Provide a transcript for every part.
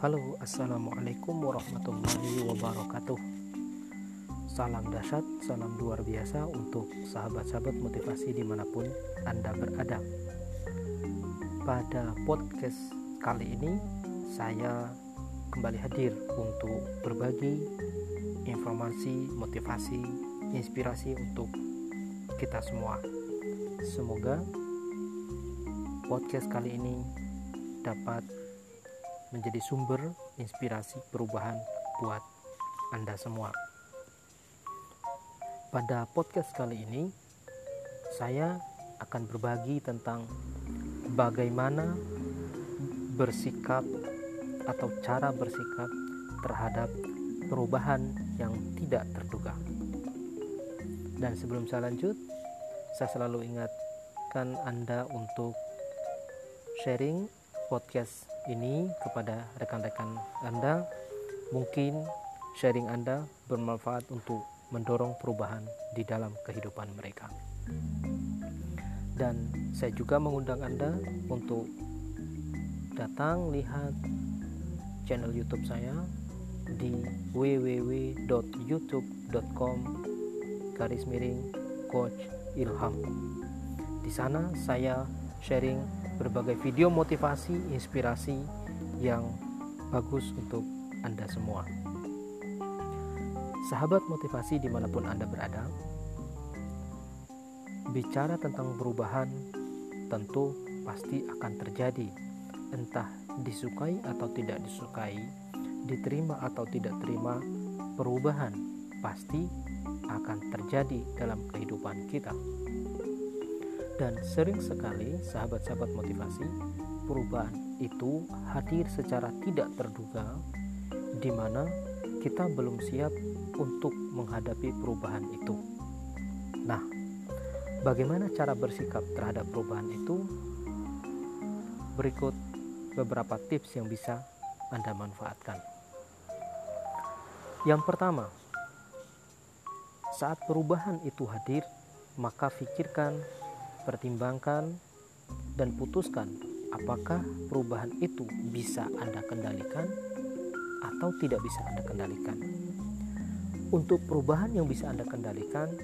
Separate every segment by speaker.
Speaker 1: Halo, assalamualaikum warahmatullahi wabarakatuh. Salam dahsyat, salam luar biasa untuk sahabat-sahabat motivasi di mana pun Anda berada. Pada podcast kali ini, saya kembali hadir untuk berbagi informasi, motivasi, inspirasi untuk kita semua. Semoga podcast kali ini dapat menjadi sumber inspirasi perubahan buat Anda semua. Pada podcast kali ini, saya akan berbagi tentang bagaimana bersikap atau cara bersikap terhadap perubahan yang tidak terduga. Dan sebelum saya lanjut, saya selalu ingatkan Anda untuk sharing podcast ini kepada rekan-rekan Anda. Mungkin sharing Anda bermanfaat untuk mendorong perubahan di dalam kehidupan mereka. Dan saya juga mengundang Anda untuk datang lihat channel YouTube saya di www.youtube.com garis miring coach ilham. Di sana saya sharing berbagai video motivasi, inspirasi yang bagus untuk Anda semua. Sahabat motivasi di mana pun Anda berada, bicara tentang perubahan tentu pasti akan terjadi, entah disukai atau tidak disukai, diterima atau tidak terima, perubahan pasti akan terjadi dalam kehidupan kita. Dan sering sekali sahabat-sahabat motivasi, perubahan itu hadir secara tidak terduga di mana kita belum siap untuk menghadapi perubahan itu. Nah, bagaimana cara bersikap terhadap perubahan itu? Berikut beberapa tips yang bisa Anda manfaatkan. Yang pertama, saat perubahan itu hadir, maka pikirkan pertimbangkan dan putuskan apakah perubahan itu bisa Anda kendalikan atau tidak bisa Anda kendalikan. Untuk perubahan yang bisa Anda kendalikan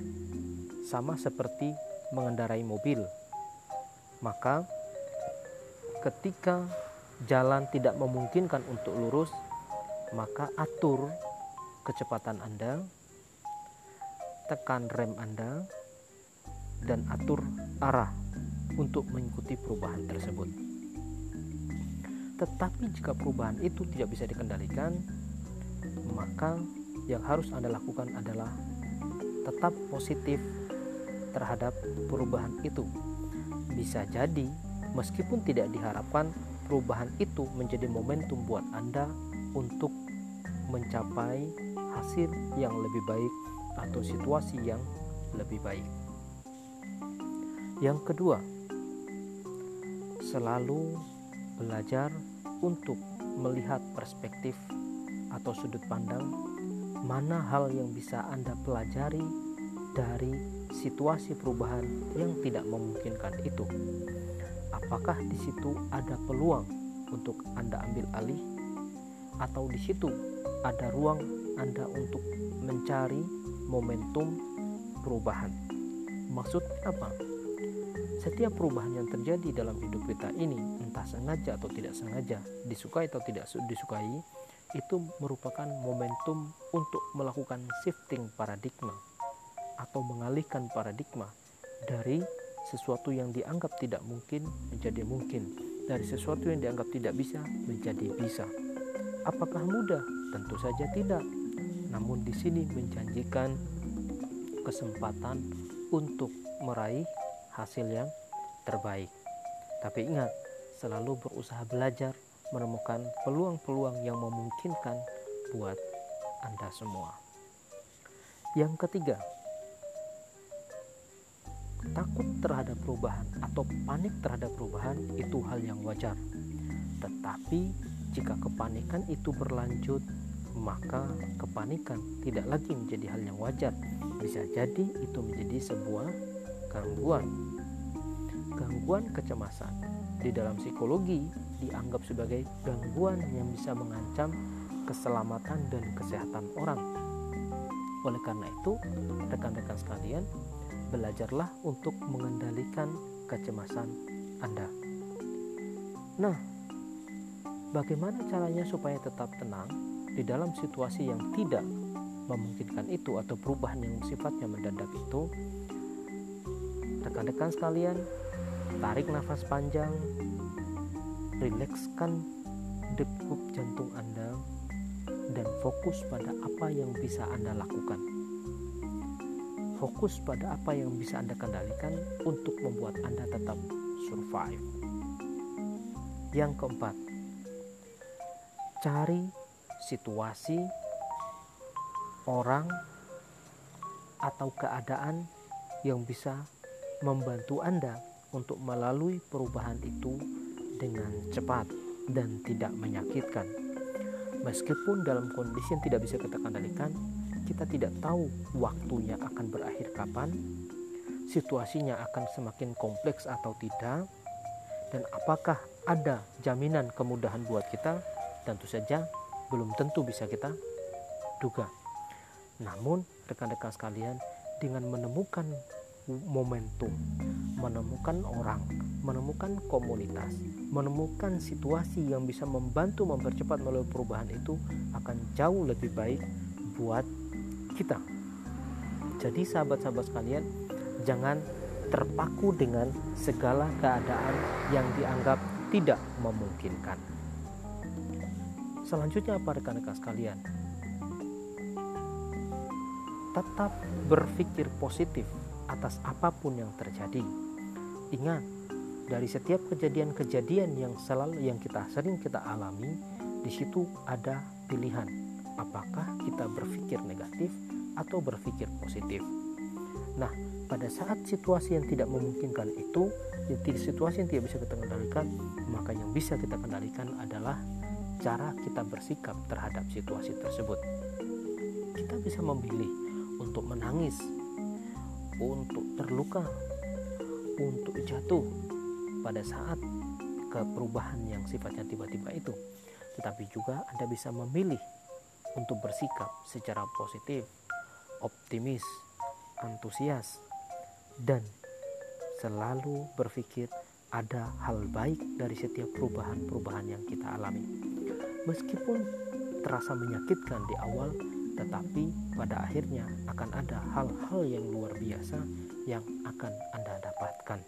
Speaker 1: sama seperti mengendarai mobil. Maka ketika jalan tidak memungkinkan untuk lurus, maka atur kecepatan Anda, tekan rem Anda, dan atur arah untuk mengikuti perubahan tersebut. Tetapi jika perubahan itu tidak bisa dikendalikan, maka yang harus Anda lakukan adalah tetap positif terhadap perubahan itu. Bisa jadi, meskipun tidak diharapkan, perubahan itu menjadi momentum buat Anda untuk mencapai hasil yang lebih baik atau situasi yang lebih baik. Yang kedua, selalu belajar untuk melihat perspektif atau sudut pandang mana hal yang bisa Anda pelajari dari situasi perubahan yang tidak memungkinkan itu. Apakah di situ ada peluang untuk Anda ambil alih atau di situ ada ruang Anda untuk mencari momentum perubahan? Maksudnya apa? Setiap perubahan yang terjadi dalam hidup kita ini, entah sengaja atau tidak sengaja, disukai atau tidak disukai, itu merupakan momentum untuk melakukan shifting paradigma atau mengalihkan paradigma dari sesuatu yang dianggap tidak mungkin menjadi mungkin, dari sesuatu yang dianggap tidak bisa menjadi bisa. Apakah mudah? Tentu saja tidak. Namun di sini menjanjikan kesempatan untuk meraih hasil yang terbaik. Tapi ingat, selalu berusaha belajar menemukan peluang-peluang yang memungkinkan buat Anda semua. Yang ketiga, takut terhadap perubahan atau panik terhadap perubahan itu hal yang wajar. Tetapi jika kepanikan itu berlanjut, maka kepanikan tidak lagi menjadi hal yang wajar. Bisa jadi itu menjadi sebuah gangguan. gangguan kecemasan di dalam psikologi dianggap sebagai gangguan yang bisa mengancam keselamatan dan kesehatan orang. Oleh karena itu, rekan-rekan sekalian, belajarlah untuk mengendalikan kecemasan Anda. Nah, bagaimana caranya supaya tetap tenang di dalam situasi yang tidak memungkinkan itu atau perubahan yang sifatnya mendadak itu? Rekan-rekan sekalian, tarik nafas panjang, rilekskan degup jantung Anda, dan fokus pada apa yang bisa Anda lakukan. Fokus pada apa yang bisa Anda kendalikan untuk membuat Anda tetap survive. Yang keempat, cari situasi, orang, atau keadaan yang bisa membantu Anda untuk melalui perubahan itu dengan cepat dan tidak menyakitkan. Meskipun dalam kondisi yang tidak bisa kita kendalikan, kita tidak tahu waktunya akan berakhir kapan, situasinya akan semakin kompleks atau tidak, dan apakah ada jaminan kemudahan buat kita, tentu saja belum tentu bisa kita duga. Namun, rekan-rekan sekalian, dengan menemukan momentum, menemukan orang, menemukan komunitas, menemukan situasi yang bisa membantu mempercepat melalui perubahan itu akan jauh lebih baik buat kita. Jadi sahabat-sahabat sekalian, jangan terpaku dengan segala keadaan yang dianggap tidak memungkinkan. Selanjutnya apa rekan-rekan sekalian? Tetap berpikir positif atas apa pun yang terjadi. Ingat, dari setiap kejadian-kejadian yang selalu yang kita sering kita alami, di situ ada pilihan. Apakah kita berpikir negatif atau berpikir positif? Nah, pada saat situasi yang tidak memungkinkan itu, situasi yang tidak bisa kita kendalikan, maka yang bisa kita kendalikan adalah cara kita bersikap terhadap situasi tersebut. Kita bisa memilih untuk menangis untuk terluka, untuk jatuh pada saat ke perubahan yang sifatnya tiba-tiba itu. Tetapi juga Anda bisa memilih untuk bersikap secara positif, optimis, antusias, dan selalu berpikir ada hal baik dari setiap perubahan-perubahan yang kita alami. Meskipun terasa menyakitkan di awal, tetapi pada akhirnya akan ada hal-hal yang luar biasa yang akan Anda dapatkan.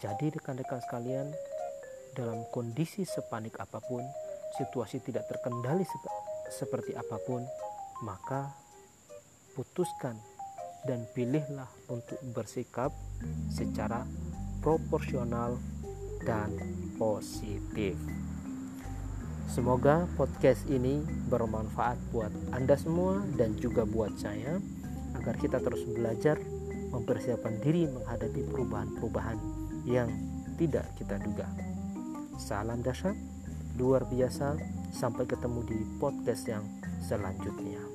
Speaker 1: Jadi rekan-rekan sekalian, dalam kondisi sepanik apa pun, situasi tidak terkendali sep seperti apa pun, maka putuskan dan pilihlah untuk bersikap secara proporsional dan positif. Semoga podcast ini bermanfaat buat Anda semua dan juga buat saya agar kita terus belajar mempersiapkan diri menghadapi perubahan-perubahan yang tidak kita duga. Salam dahsyat, luar biasa, sampai ketemu di podcast yang selanjutnya.